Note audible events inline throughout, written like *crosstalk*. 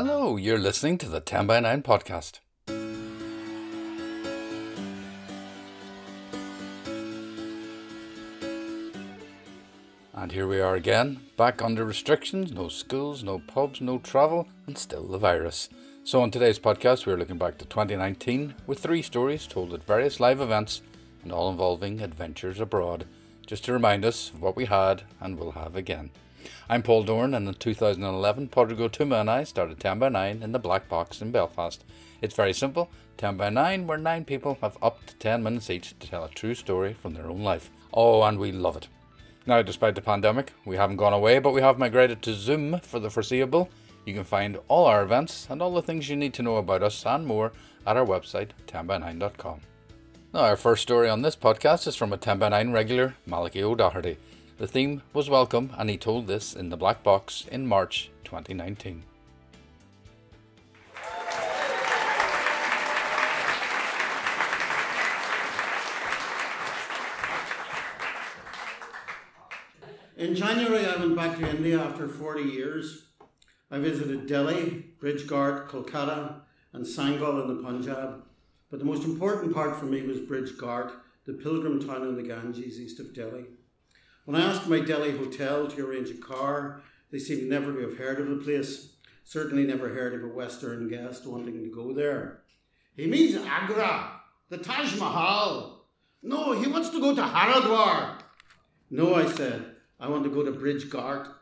Hello, you're listening to the 10 by 9 podcast. And here we are again, back under restrictions no schools, no pubs, no travel, and still the virus. So, on today's podcast, we're looking back to 2019 with three stories told at various live events and all involving adventures abroad, just to remind us of what we had and will have again. I'm Paul Doran, and in 2011, Pádraig Ó Tuama and I started 10 by 9 in the Black Box in Belfast. It's very simple 10 by 9, where 9 people have up to 10 minutes each to tell a true story from their own life. Oh, and we love it. Now, despite the pandemic, we haven't gone away, but we have migrated to Zoom for the foreseeable. You can find all our events and all the things you need to know about us and more at our website, 10by9.com. Now, our first story on this podcast is from a 10 by 9 regular, Malachy O'Doherty. The theme was welcome, and he told this in the Black Box in March 2019. In January, I went back to India after 40 years. I visited Delhi, Brijghat, Kolkata, and Sangal in the Punjab. But the most important part for me was Brijghat, the pilgrim town in the Ganges east of Delhi. When I asked my Delhi hotel to arrange a car, they seemed never to have heard of the place, certainly never heard of a Western guest wanting to go there. He means Agra, the Taj Mahal. No, he wants to go to Haridwar. No, I said. I want to go to Bridge Brijghat.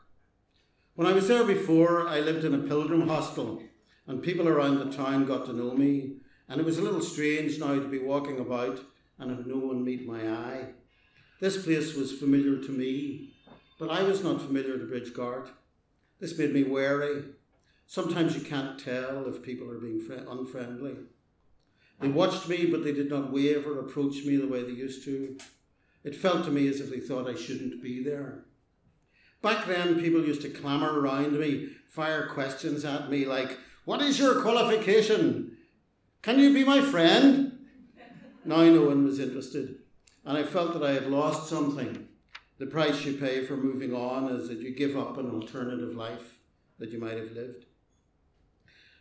When I was there before, I lived in a pilgrim hostel, and people around the town got to know me, and it was a little strange now to be walking about and have no one meet my eye. This place was familiar to me, but I was not familiar to Brijghat. This made me wary. Sometimes you can't tell if people are being unfriendly. They watched me, but they did not wave or approach me the way they used to. It felt to me as if they thought I shouldn't be there. Back then, people used to clamour around me, fire questions at me like, What is your qualification? Can you be my friend? Now no one was interested, and I felt that I had lost something. The price you pay for moving on is that you give up an alternative life that you might have lived.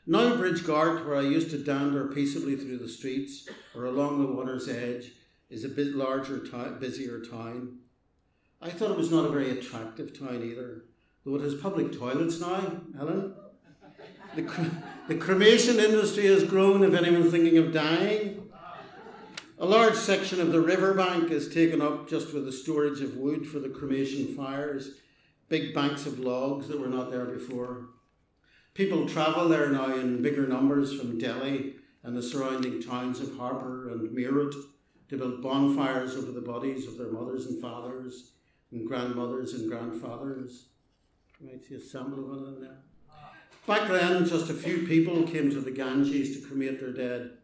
Now, Brijghat, where I used to dander peaceably through the streets or along the water's edge, is a bit larger, busier town. I thought it was not a very attractive town either, though it has public toilets now, Helen. The, cre- the cremation industry has grown, if anyone's thinking of dying. A large section of the riverbank is taken up just with the storage of wood for the cremation fires, big banks of logs that were not there before. People travel there now in bigger numbers from Delhi and the surrounding towns of Hapur and Meerut to build bonfires over the bodies of their mothers and fathers and grandmothers and grandfathers. You might see a sample of one them there. Back then, just a few people came to the Ganges to cremate their dead,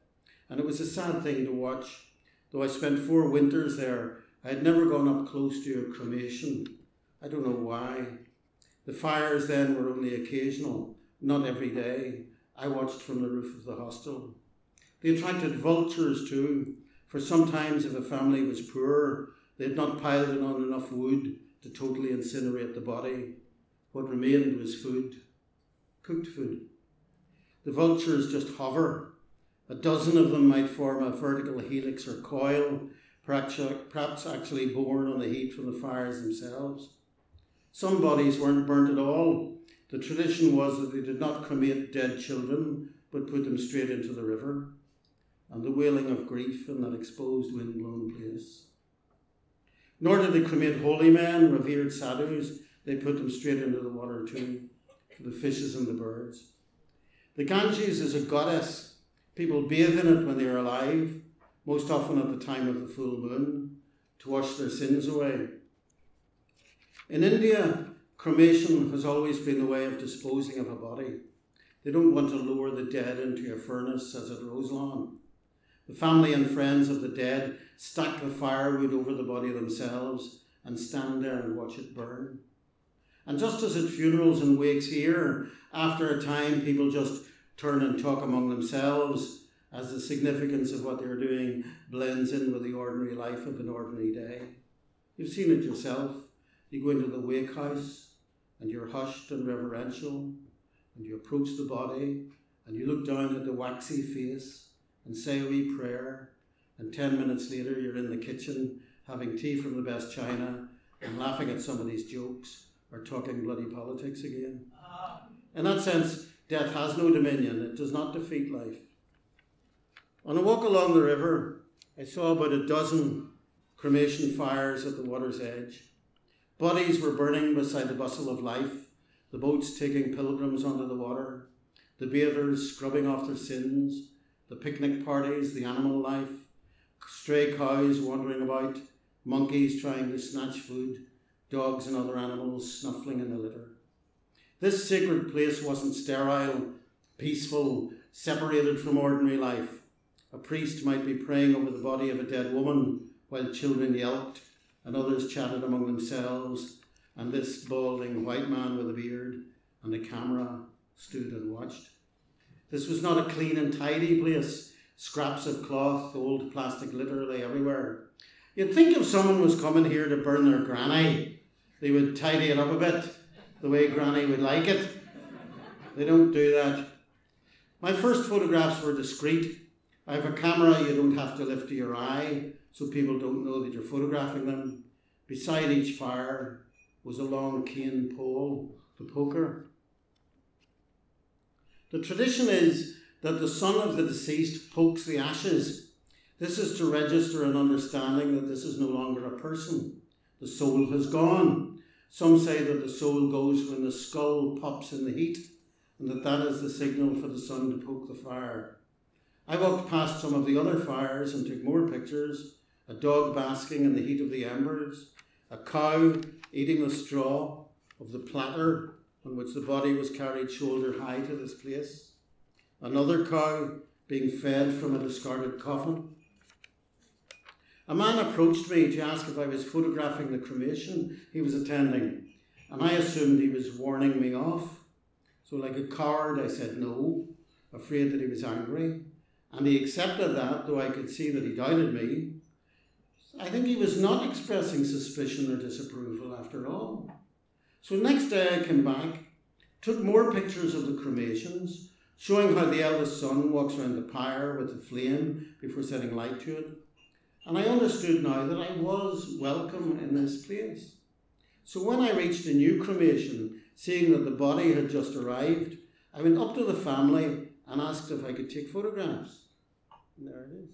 and it was a sad thing to watch. Though I spent four winters there, I had never gone up close to a cremation. I don't know why. The fires then were only occasional, not every day. I watched from the roof of the hostel. They attracted vultures too, for sometimes if a family was poor, they had not piled in on enough wood to totally incinerate the body. What remained was food, cooked food. The vultures just hover. A dozen of them might form a vertical helix or coil, perhaps actually born on the heat from the fires themselves. Some bodies weren't burnt at all. The tradition was that they did not cremate dead children, but put them straight into the river. And the wailing of grief in that exposed, wind-blown place. Nor did they cremate holy men, revered sadhus. They put them straight into the water too, for the fishes and the birds. The Ganges is a goddess. People bathe in it when they are alive, most often at the time of the full moon, to wash their sins away. In India, cremation has always been the way of disposing of a body. They don't want to lower the dead into a furnace as at Roselawn. The family and friends of the dead stack the firewood over the body themselves and stand there and watch it burn. And just as at funerals and wakes here, after a time people just turn and talk among themselves as the significance of what they're doing blends in with the ordinary life of an ordinary day. You've seen it yourself. You go into the wake house and you're hushed and reverential. and you approach the body and you look down at the waxy face and say a wee prayer, and 10 minutes later you're in the kitchen having tea from the best china and laughing at somebody's jokes or talking bloody politics again. Ah. In that sense, death has no dominion, it does not defeat life. On a walk along the river, I saw about a dozen cremation fires at the water's edge. Bodies were burning beside the bustle of life, the boats taking pilgrims onto the water, the bathers scrubbing off their sins, the picnic parties, the animal life, stray cows wandering about, monkeys trying to snatch food, dogs and other animals snuffling in the litter. This sacred place wasn't sterile, peaceful, separated from ordinary life. A priest might be praying over the body of a dead woman while children yelped and others chatted among themselves, and this balding white man with a beard and a camera stood and watched. This was not a clean and tidy place. Scraps of cloth, old plastic litter lay everywhere. You'd think if someone was coming here to burn their granny, they would tidy it up a bit, the way granny would like it. They don't do that. My first photographs were discreet. I have a camera you don't have to lift to your eye so people don't know that you're photographing them. Beside each fire was a long cane pole, the poker. The tradition is that the son of the deceased pokes the ashes. This is to register an understanding that this is no longer a person. The soul has gone. Some say that the soul goes when the skull pops in the heat, and that that is the signal for the son to poke the fire. I walked past some of the other fires and took more pictures a dog basking in the heat of the embers, a cow eating the straw of the platter on which the body was carried shoulder high to this place, another cow being fed from a discarded coffin. A man approached me to ask if I was photographing the cremation he was attending, and I assumed he was warning me off. So, like a coward, I said no, afraid that he was angry, and he accepted that, though I could see that he doubted me. I think he was not expressing suspicion or disapproval after all. So next day I came back, took more pictures of the cremations, showing how the eldest son walks around the pyre with the flame before setting light to it. And I understood now that I was welcome in this place. So when I reached a new cremation, seeing that the body had just arrived, I went up to the family and asked if I could take photographs. And there it is.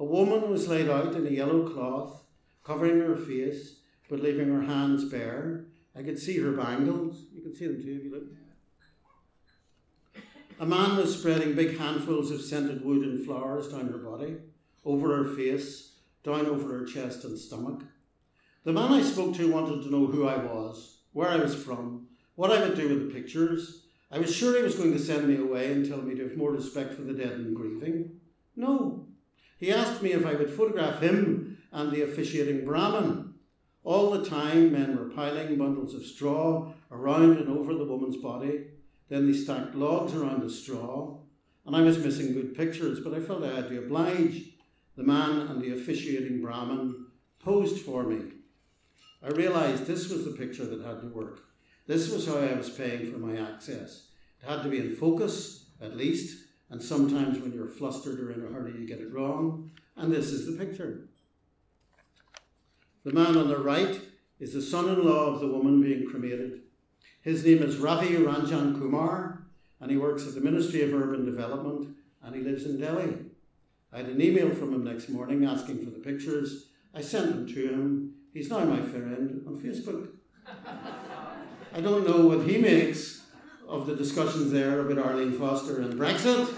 A woman was laid out in a yellow cloth, covering her face but leaving her hands bare. I could see her bangles. You can see them too if you look. A man was spreading big handfuls of scented wood and flowers down her body, over her face, down over her chest and stomach. The man I spoke to wanted to know who I was, where I was from, what I would do with the pictures. I was sure he was going to send me away and tell me to have more respect for the dead and grieving. No. He asked me if I would photograph him and the officiating Brahmin. All the time, men were piling bundles of straw around and over the woman's body. Then they stacked logs around the straw. And I was missing good pictures, but I felt I had to oblige. The man and the officiating Brahmin posed for me. I realised this was the picture that had to work. This was how I was paying for my access. It had to be in focus, at least, and sometimes when you're flustered or in a hurry, you get it wrong. And this is the picture. The man on the right is the son in law of the woman being cremated. His name is Ravi Ranjan Kumar, and he works at the Ministry of Urban Development and he lives in Delhi. I had an email from him next morning asking for the pictures. I sent them to him. He's now my friend on Facebook. *laughs* I don't know what he makes of the discussions there about Arlene Foster and Brexit,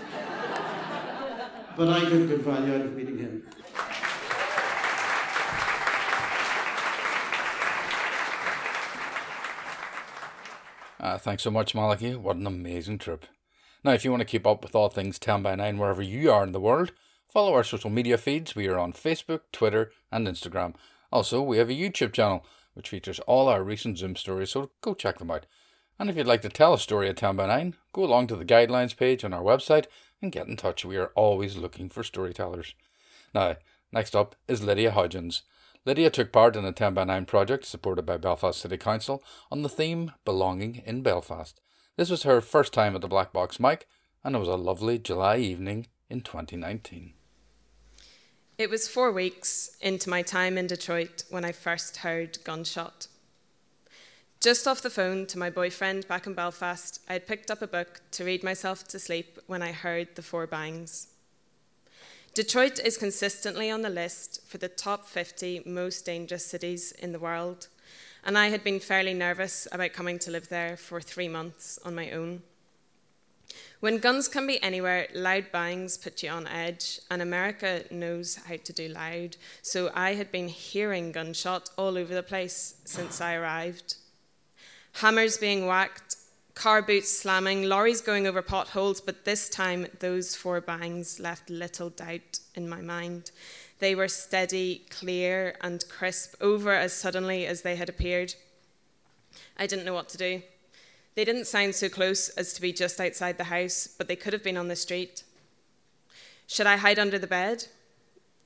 but I got good value out of meeting him. Uh, thanks so much, Malachy. What an amazing trip. Now, if you want to keep up with all things 10 by 9 wherever you are in the world, follow our social media feeds. We are on Facebook, Twitter, and Instagram. Also, we have a YouTube channel which features all our recent Zoom stories, so go check them out. And if you'd like to tell a story at 10 by 9, go along to the guidelines page on our website and get in touch. We are always looking for storytellers. Now, next up is Lydia Hodgins. Lydia took part in a 10 by 9 project supported by Belfast City Council on the theme Belonging in Belfast. This was her first time at the Black Box mic, and it was a lovely July evening in 2019. It was four weeks into my time in Detroit when I first heard gunshot. Just off the phone to my boyfriend back in Belfast, I had picked up a book to read myself to sleep when I heard the four bangs. Detroit is consistently on the list for the top 50 most dangerous cities in the world, and I had been fairly nervous about coming to live there for three months on my own. When guns can be anywhere, loud bangs put you on edge, and America knows how to do loud, so I had been hearing gunshot all over the place since I arrived. Hammers being whacked, car boots slamming, lorries going over potholes, but this time those four bangs left little doubt in my mind. They were steady, clear, and crisp, over as suddenly as they had appeared. I didn't know what to do. They didn't sound so close as to be just outside the house, but they could have been on the street. Should I hide under the bed?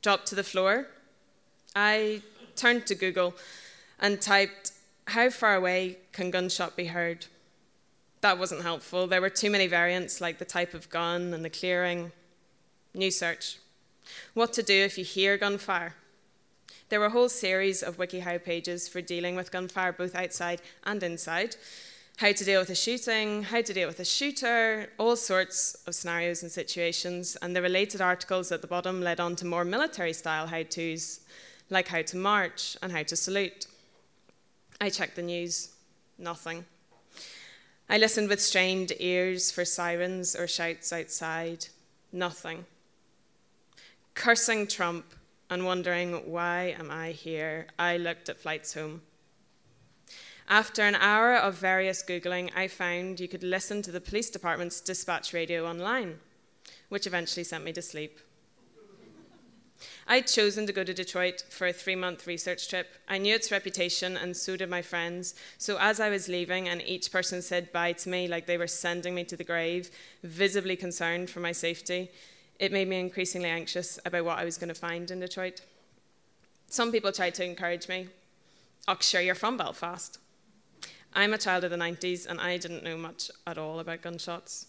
Drop to the floor? I turned to Google and typed, How far away can gunshot be heard? That wasn't helpful. There were too many variants, like the type of gun and the clearing. New search. What to do if you hear gunfire? There were a whole series of WikiHow pages for dealing with gunfire, both outside and inside. How to deal with a shooting, how to deal with a shooter, all sorts of scenarios and situations. And the related articles at the bottom led on to more military style how to's, like how to march and how to salute. I checked the news. Nothing. I listened with strained ears for sirens or shouts outside. Nothing. Cursing Trump and wondering why am I here, I looked at flights home. After an hour of various Googling, I found you could listen to the police department's dispatch radio online, which eventually sent me to sleep. I'd chosen to go to Detroit for a three month research trip. I knew its reputation, and so did my friends. So, as I was leaving, and each person said bye to me like they were sending me to the grave, visibly concerned for my safety, it made me increasingly anxious about what I was going to find in Detroit. Some people tried to encourage me. Oh, sure, you're from Belfast. I'm a child of the 90s, and I didn't know much at all about gunshots.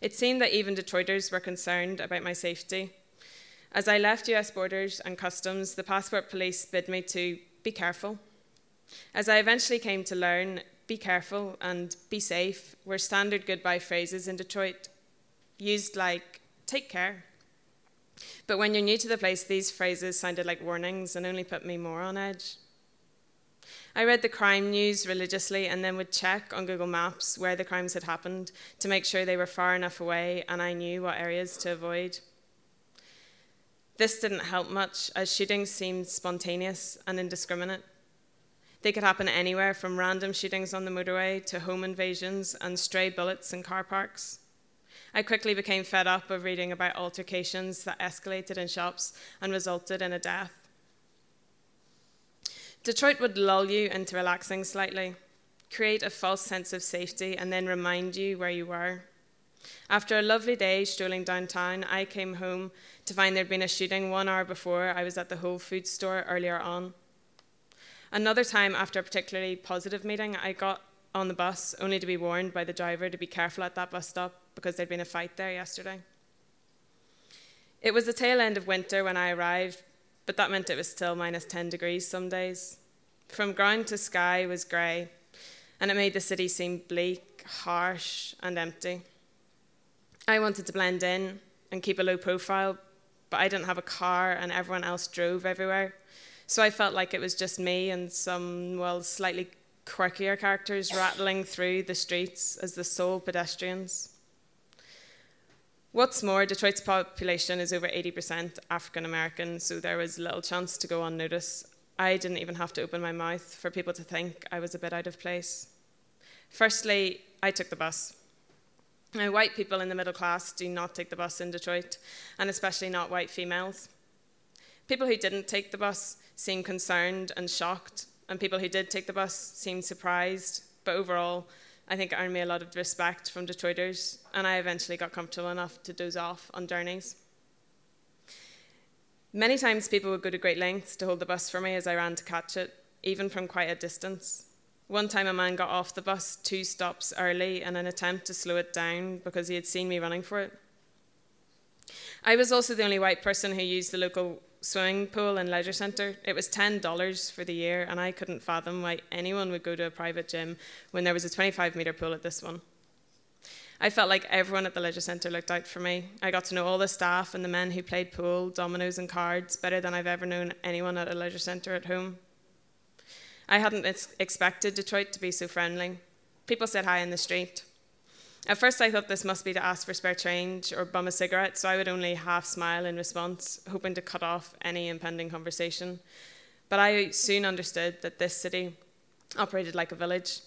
It seemed that even Detroiters were concerned about my safety as I left US borders and customs, the passport police bid me to be careful. As I eventually came to learn, be careful and be safe were standard goodbye phrases in Detroit, used like take care. But when you're new to the place, these phrases sounded like warnings and only put me more on edge. I read the crime news religiously and then would check on Google Maps where the crimes had happened to make sure they were far enough away and I knew what areas to avoid. This didn't help much, as shootings seemed spontaneous and indiscriminate. They could happen anywhere from random shootings on the motorway to home invasions and stray bullets in car parks. I quickly became fed up of reading about altercations that escalated in shops and resulted in a death. Detroit would lull you into relaxing slightly, create a false sense of safety, and then remind you where you were. After a lovely day strolling downtown, I came home to find there'd been a shooting one hour before I was at the Whole Foods store earlier on. Another time, after a particularly positive meeting, I got on the bus only to be warned by the driver to be careful at that bus stop because there'd been a fight there yesterday. It was the tail end of winter when I arrived, but that meant it was still minus 10 degrees some days. From ground to sky was grey, and it made the city seem bleak, harsh, and empty. I wanted to blend in and keep a low profile, but I didn't have a car and everyone else drove everywhere. So I felt like it was just me and some, well, slightly quirkier characters rattling through the streets as the sole pedestrians. What's more, Detroit's population is over 80% African American, so there was little chance to go unnoticed. I didn't even have to open my mouth for people to think I was a bit out of place. Firstly, I took the bus. Now, white people in the middle class do not take the bus in Detroit, and especially not white females. People who didn't take the bus seemed concerned and shocked, and people who did take the bus seemed surprised. But overall, I think earned me a lot of respect from Detroiters, and I eventually got comfortable enough to doze off on journeys. Many times, people would go to great lengths to hold the bus for me as I ran to catch it, even from quite a distance. One time, a man got off the bus two stops early in an attempt to slow it down because he had seen me running for it. I was also the only white person who used the local swimming pool and leisure centre. It was $10 for the year, and I couldn't fathom why anyone would go to a private gym when there was a 25 metre pool at this one. I felt like everyone at the leisure centre looked out for me. I got to know all the staff and the men who played pool, dominoes, and cards better than I've ever known anyone at a leisure centre at home. I hadn't ex- expected Detroit to be so friendly. People said hi in the street. At first, I thought this must be to ask for spare change or bum a cigarette, so I would only half smile in response, hoping to cut off any impending conversation. But I soon understood that this city operated like a village.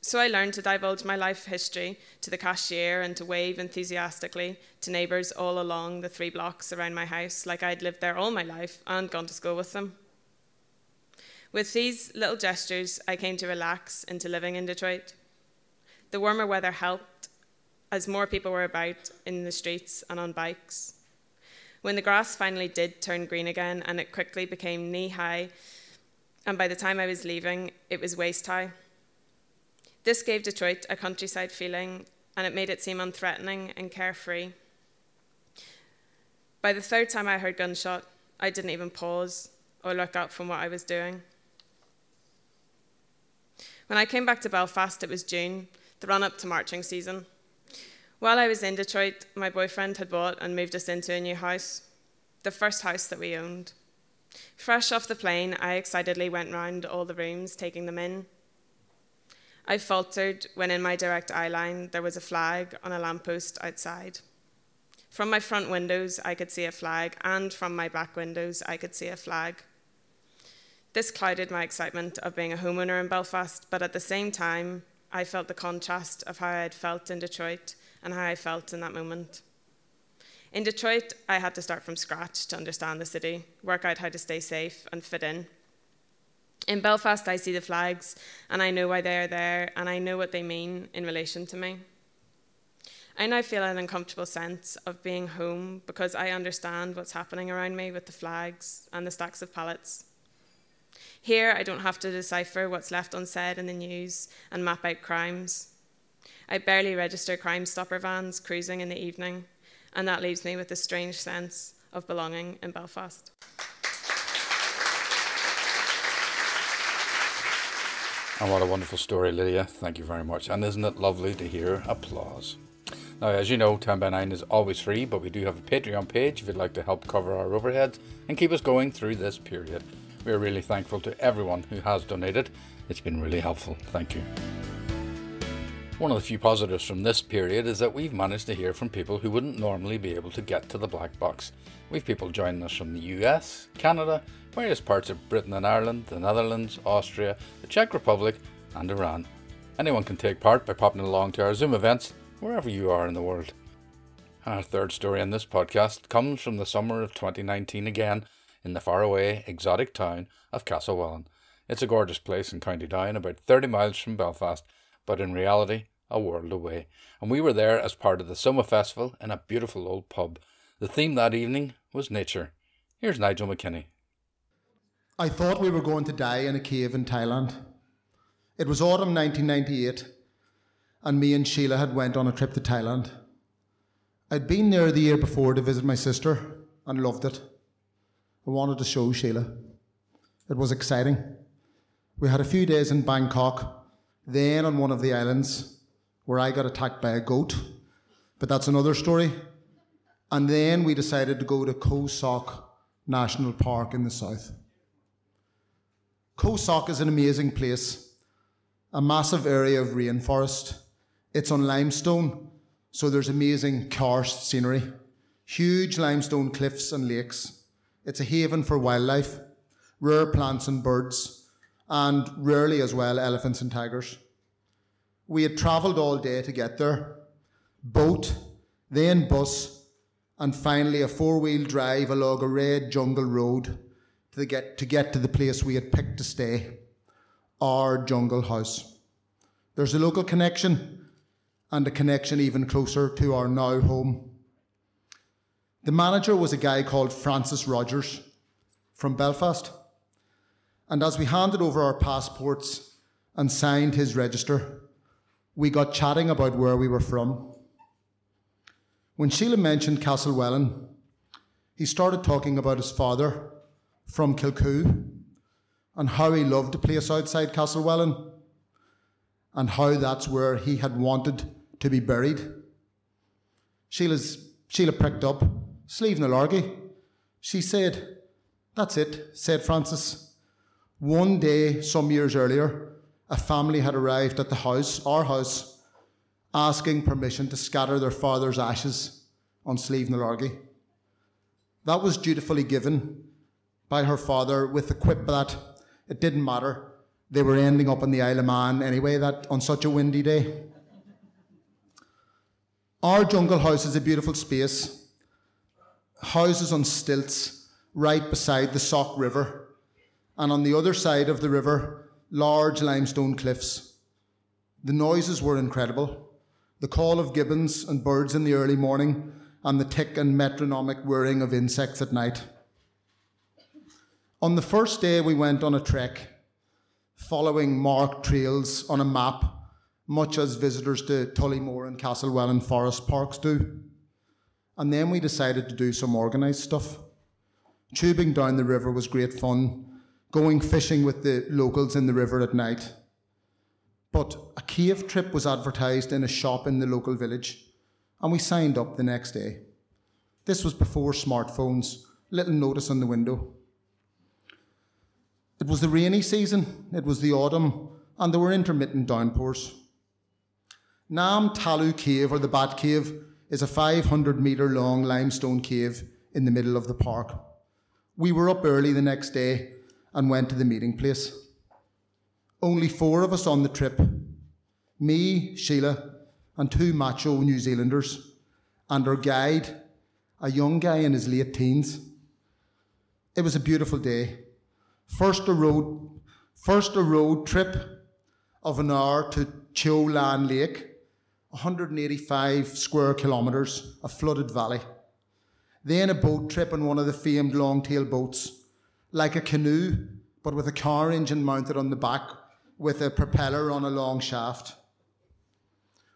So I learned to divulge my life history to the cashier and to wave enthusiastically to neighbours all along the three blocks around my house, like I'd lived there all my life and gone to school with them. With these little gestures, I came to relax into living in Detroit. The warmer weather helped as more people were about in the streets and on bikes. When the grass finally did turn green again and it quickly became knee high, and by the time I was leaving, it was waist high. This gave Detroit a countryside feeling and it made it seem unthreatening and carefree. By the third time I heard gunshot, I didn't even pause or look up from what I was doing. When I came back to Belfast, it was June, the run up to marching season. While I was in Detroit, my boyfriend had bought and moved us into a new house, the first house that we owned. Fresh off the plane, I excitedly went round all the rooms, taking them in. I faltered when in my direct eye line there was a flag on a lamppost outside. From my front windows, I could see a flag, and from my back windows, I could see a flag. This clouded my excitement of being a homeowner in Belfast, but at the same time, I felt the contrast of how I'd felt in Detroit and how I felt in that moment. In Detroit, I had to start from scratch to understand the city, work out how to stay safe and fit in. In Belfast, I see the flags and I know why they are there and I know what they mean in relation to me. I now feel an uncomfortable sense of being home because I understand what's happening around me with the flags and the stacks of pallets. Here, I don't have to decipher what's left unsaid in the news and map out crimes. I barely register Crime Stopper vans cruising in the evening, and that leaves me with a strange sense of belonging in Belfast. And what a wonderful story, Lydia. Thank you very much. And isn't it lovely to hear applause? Now, as you know, 10 by 9 is always free, but we do have a Patreon page if you'd like to help cover our overheads and keep us going through this period. We are really thankful to everyone who has donated. It's been really helpful. Thank you. One of the few positives from this period is that we've managed to hear from people who wouldn't normally be able to get to the black box. We've people joining us from the US, Canada, various parts of Britain and Ireland, the Netherlands, Austria, the Czech Republic, and Iran. Anyone can take part by popping along to our Zoom events wherever you are in the world. Our third story in this podcast comes from the summer of 2019 again in the faraway, exotic town of Castlewellan. It's a gorgeous place in County Down, about 30 miles from Belfast, but in reality, a world away. And we were there as part of the Summer Festival in a beautiful old pub. The theme that evening was nature. Here's Nigel McKinney. I thought we were going to die in a cave in Thailand. It was autumn 1998, and me and Sheila had went on a trip to Thailand. I'd been there the year before to visit my sister and loved it. I wanted to show Sheila. It was exciting. We had a few days in Bangkok, then on one of the islands where I got attacked by a goat, but that's another story. And then we decided to go to Khao Sok National Park in the south. Khao Sok is an amazing place, a massive area of rainforest. It's on limestone, so there's amazing karst scenery, huge limestone cliffs and lakes. It's a haven for wildlife, rare plants and birds, and rarely as well elephants and tigers. We had travelled all day to get there boat, then bus, and finally a four wheel drive along a red jungle road to get, to get to the place we had picked to stay our jungle house. There's a local connection and a connection even closer to our now home. The manager was a guy called Francis Rogers from Belfast. And as we handed over our passports and signed his register, we got chatting about where we were from. When Sheila mentioned Castlewellan, he started talking about his father from Kilcoo and how he loved a place outside Castlewellan and how that's where he had wanted to be buried. Sheila's, Sheila pricked up, Slieve na Largy. She said, That's it, said Francis. One day, some years earlier, a family had arrived at the house, our house, asking permission to scatter their father's ashes on Slieve na Largy. That was dutifully given by her father with the quip that it didn't matter. They were ending up in the Isle of Man anyway, that on such a windy day. Our jungle house is a beautiful space. Houses on stilts right beside the Sok River, and on the other side of the river, large limestone cliffs. The noises were incredible. The call of gibbons and birds in the early morning, and the tick and metronomic whirring of insects at night. On the first day, we went on a trek, following marked trails on a map, much as visitors to Tollymore and Castlewellan Forest Parks do. And then we decided to do some organised stuff. Tubing down the river was great fun, going fishing with the locals in the river at night. But a cave trip was advertised in a shop in the local village, and we signed up the next day. This was before smartphones, little notice on the window. It was the rainy season, it was the autumn, and there were intermittent downpours. Nam Talu Cave, or the Bat Cave, is a 500 metre long limestone cave in the middle of the park. We were up early the next day and went to the meeting place. Only four of us on the trip me, Sheila, and two macho New Zealanders, and our guide, a young guy in his late teens. It was a beautiful day. First a road, first a road trip of an hour to Cheow Lan Lake, 185 square kilometres, a flooded valley. Then a boat trip on one of the famed long-tail boats, like a canoe, but with a car engine mounted on the back with a propeller on a long shaft.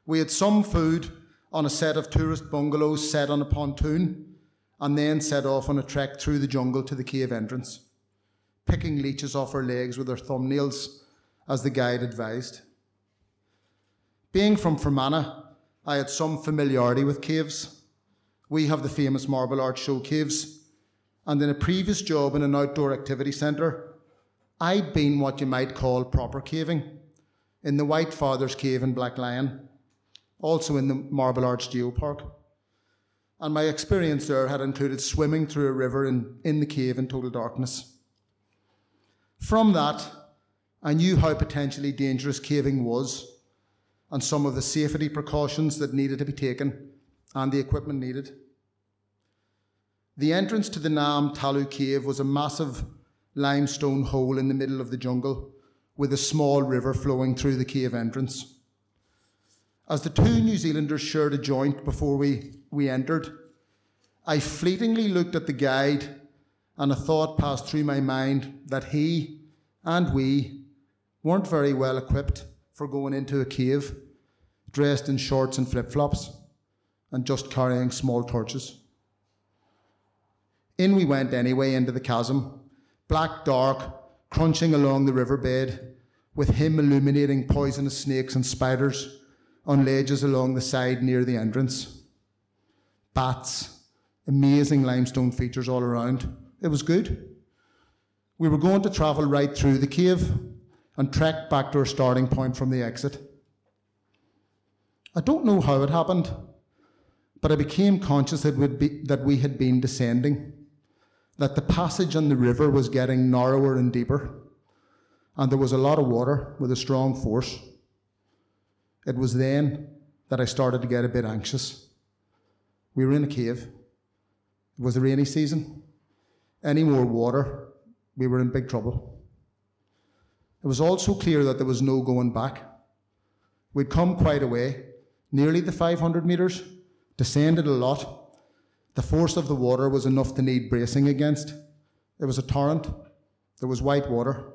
We had some food on a set of tourist bungalows set on a pontoon, and then set off on a trek through the jungle to the cave entrance picking leeches off her legs with her thumbnails, as the guide advised. Being from Fermanagh, I had some familiarity with caves. We have the famous Marble Arch Show caves, and in a previous job in an outdoor activity centre, I'd been what you might call proper caving in the White Father's Cave in Blacklion, also in the Marble Arch Geopark. And my experience there had included swimming through a river in, in the cave in total darkness. From that, I knew how potentially dangerous caving was and some of the safety precautions that needed to be taken and the equipment needed. The entrance to the Nam Talu cave was a massive limestone hole in the middle of the jungle with a small river flowing through the cave entrance. As the two New Zealanders shared a joint before we, we entered, I fleetingly looked at the guide and a thought passed through my mind that he and we weren't very well equipped for going into a cave, dressed in shorts and flip flops, and just carrying small torches. In we went anyway into the chasm, black dark, crunching along the riverbed, with him illuminating poisonous snakes and spiders on ledges along the side near the entrance. Bats, amazing limestone features all around. It was good. We were going to travel right through the cave and trek back to our starting point from the exit. I don't know how it happened, but I became conscious that, be, that we had been descending, that the passage on the river was getting narrower and deeper, and there was a lot of water with a strong force. It was then that I started to get a bit anxious. We were in a cave. It was a rainy season any more water, we were in big trouble. It was also clear that there was no going back. We'd come quite a way, nearly the 500 metres, descended a lot. The force of the water was enough to need bracing against. It was a torrent, there was white water.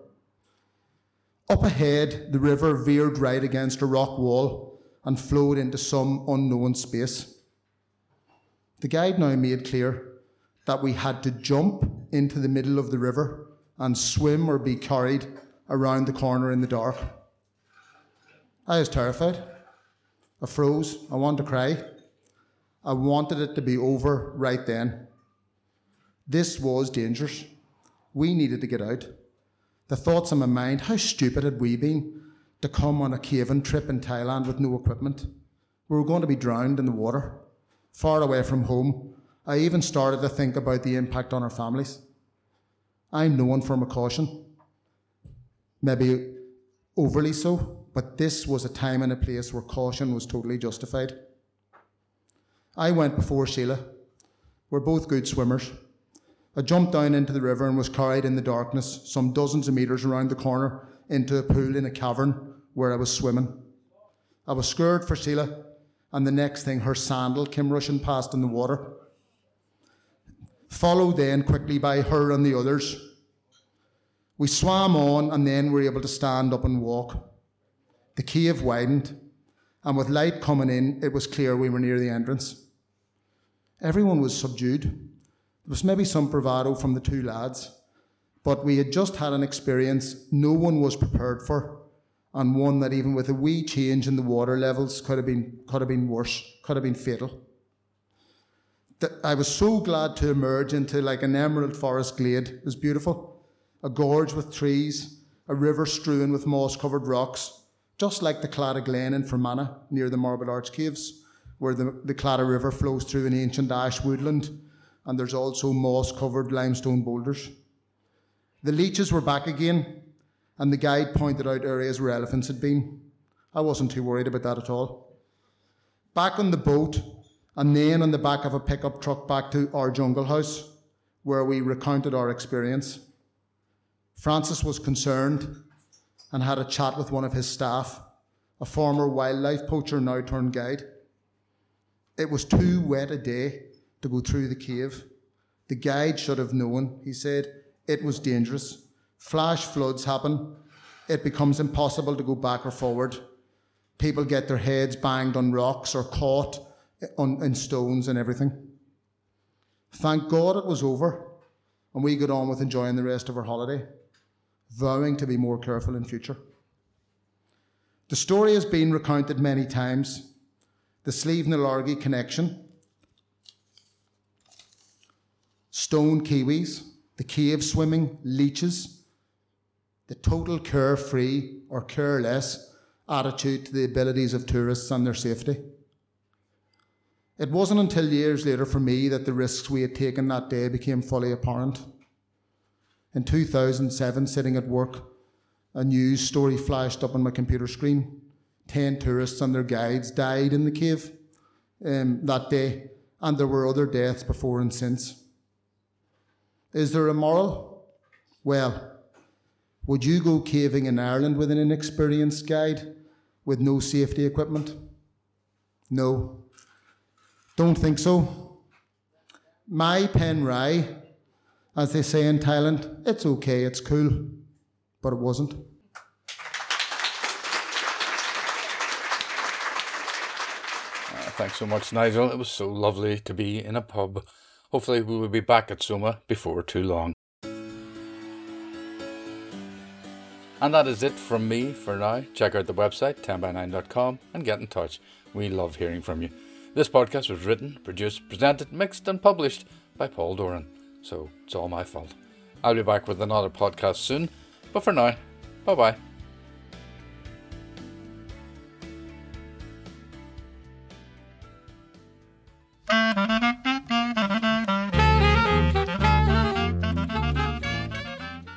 Up ahead, the river veered right against a rock wall and flowed into some unknown space. The guide now made clear that we had to jump into the middle of the river and swim or be carried around the corner in the dark. I was terrified. I froze. I wanted to cry. I wanted it to be over right then. This was dangerous. We needed to get out. The thoughts in my mind how stupid had we been to come on a caving trip in Thailand with no equipment? We were going to be drowned in the water, far away from home. I even started to think about the impact on our families. I'm known for my caution, maybe overly so, but this was a time and a place where caution was totally justified. I went before Sheila. We're both good swimmers. I jumped down into the river and was carried in the darkness, some dozens of metres around the corner, into a pool in a cavern where I was swimming. I was scared for Sheila, and the next thing, her sandal came rushing past in the water. Followed then quickly by her and the others. We swam on and then were able to stand up and walk. The cave widened, and with light coming in, it was clear we were near the entrance. Everyone was subdued. There was maybe some bravado from the two lads, but we had just had an experience no one was prepared for, and one that even with a wee change in the water levels could have been could have been worse, could have been fatal. I was so glad to emerge into like an emerald forest glade. It was beautiful, a gorge with trees, a river strewn with moss-covered rocks, just like the Claddagh Glen in Fermanagh near the Marble Arch Caves, where the, the Claddagh River flows through an ancient ash woodland and there's also moss covered limestone boulders. The leeches were back again, and the guide pointed out areas where elephants had been. I wasn't too worried about that at all. Back on the boat, and then on the back of a pickup truck back to our jungle house, where we recounted our experience. Francis was concerned and had a chat with one of his staff, a former wildlife poacher now turned guide. It was too wet a day to go through the cave. The guide should have known, he said. It was dangerous. Flash floods happen. It becomes impossible to go back or forward. People get their heads banged on rocks or caught on, in stones and everything. Thank God it was over and we got on with enjoying the rest of our holiday, vowing to be more careful in future. The story has been recounted many times. The Slieve na Largie connection stone kiwis, the cave swimming leeches, the total carefree or careless attitude to the abilities of tourists and their safety. It wasn't until years later for me that the risks we had taken that day became fully apparent. In 2007, sitting at work, a news story flashed up on my computer screen. Ten tourists and their guides died in the cave um, that day, and there were other deaths before and since. Is there a moral? Well, would you go caving in Ireland with an inexperienced guide with no safety equipment? No. Don't think so. Mai pen rai, as they say in Thailand, it's okay, it's cool, but it wasn't. Uh, thanks so much, Nigel. It was so lovely to be in a pub Hopefully, we will be back at Soma before too long. And that is it from me for now. Check out the website 10by9.com and get in touch. We love hearing from you. This podcast was written, produced, presented, mixed, and published by Paul Doran, so it's all my fault. I'll be back with another podcast soon, but for now, bye bye.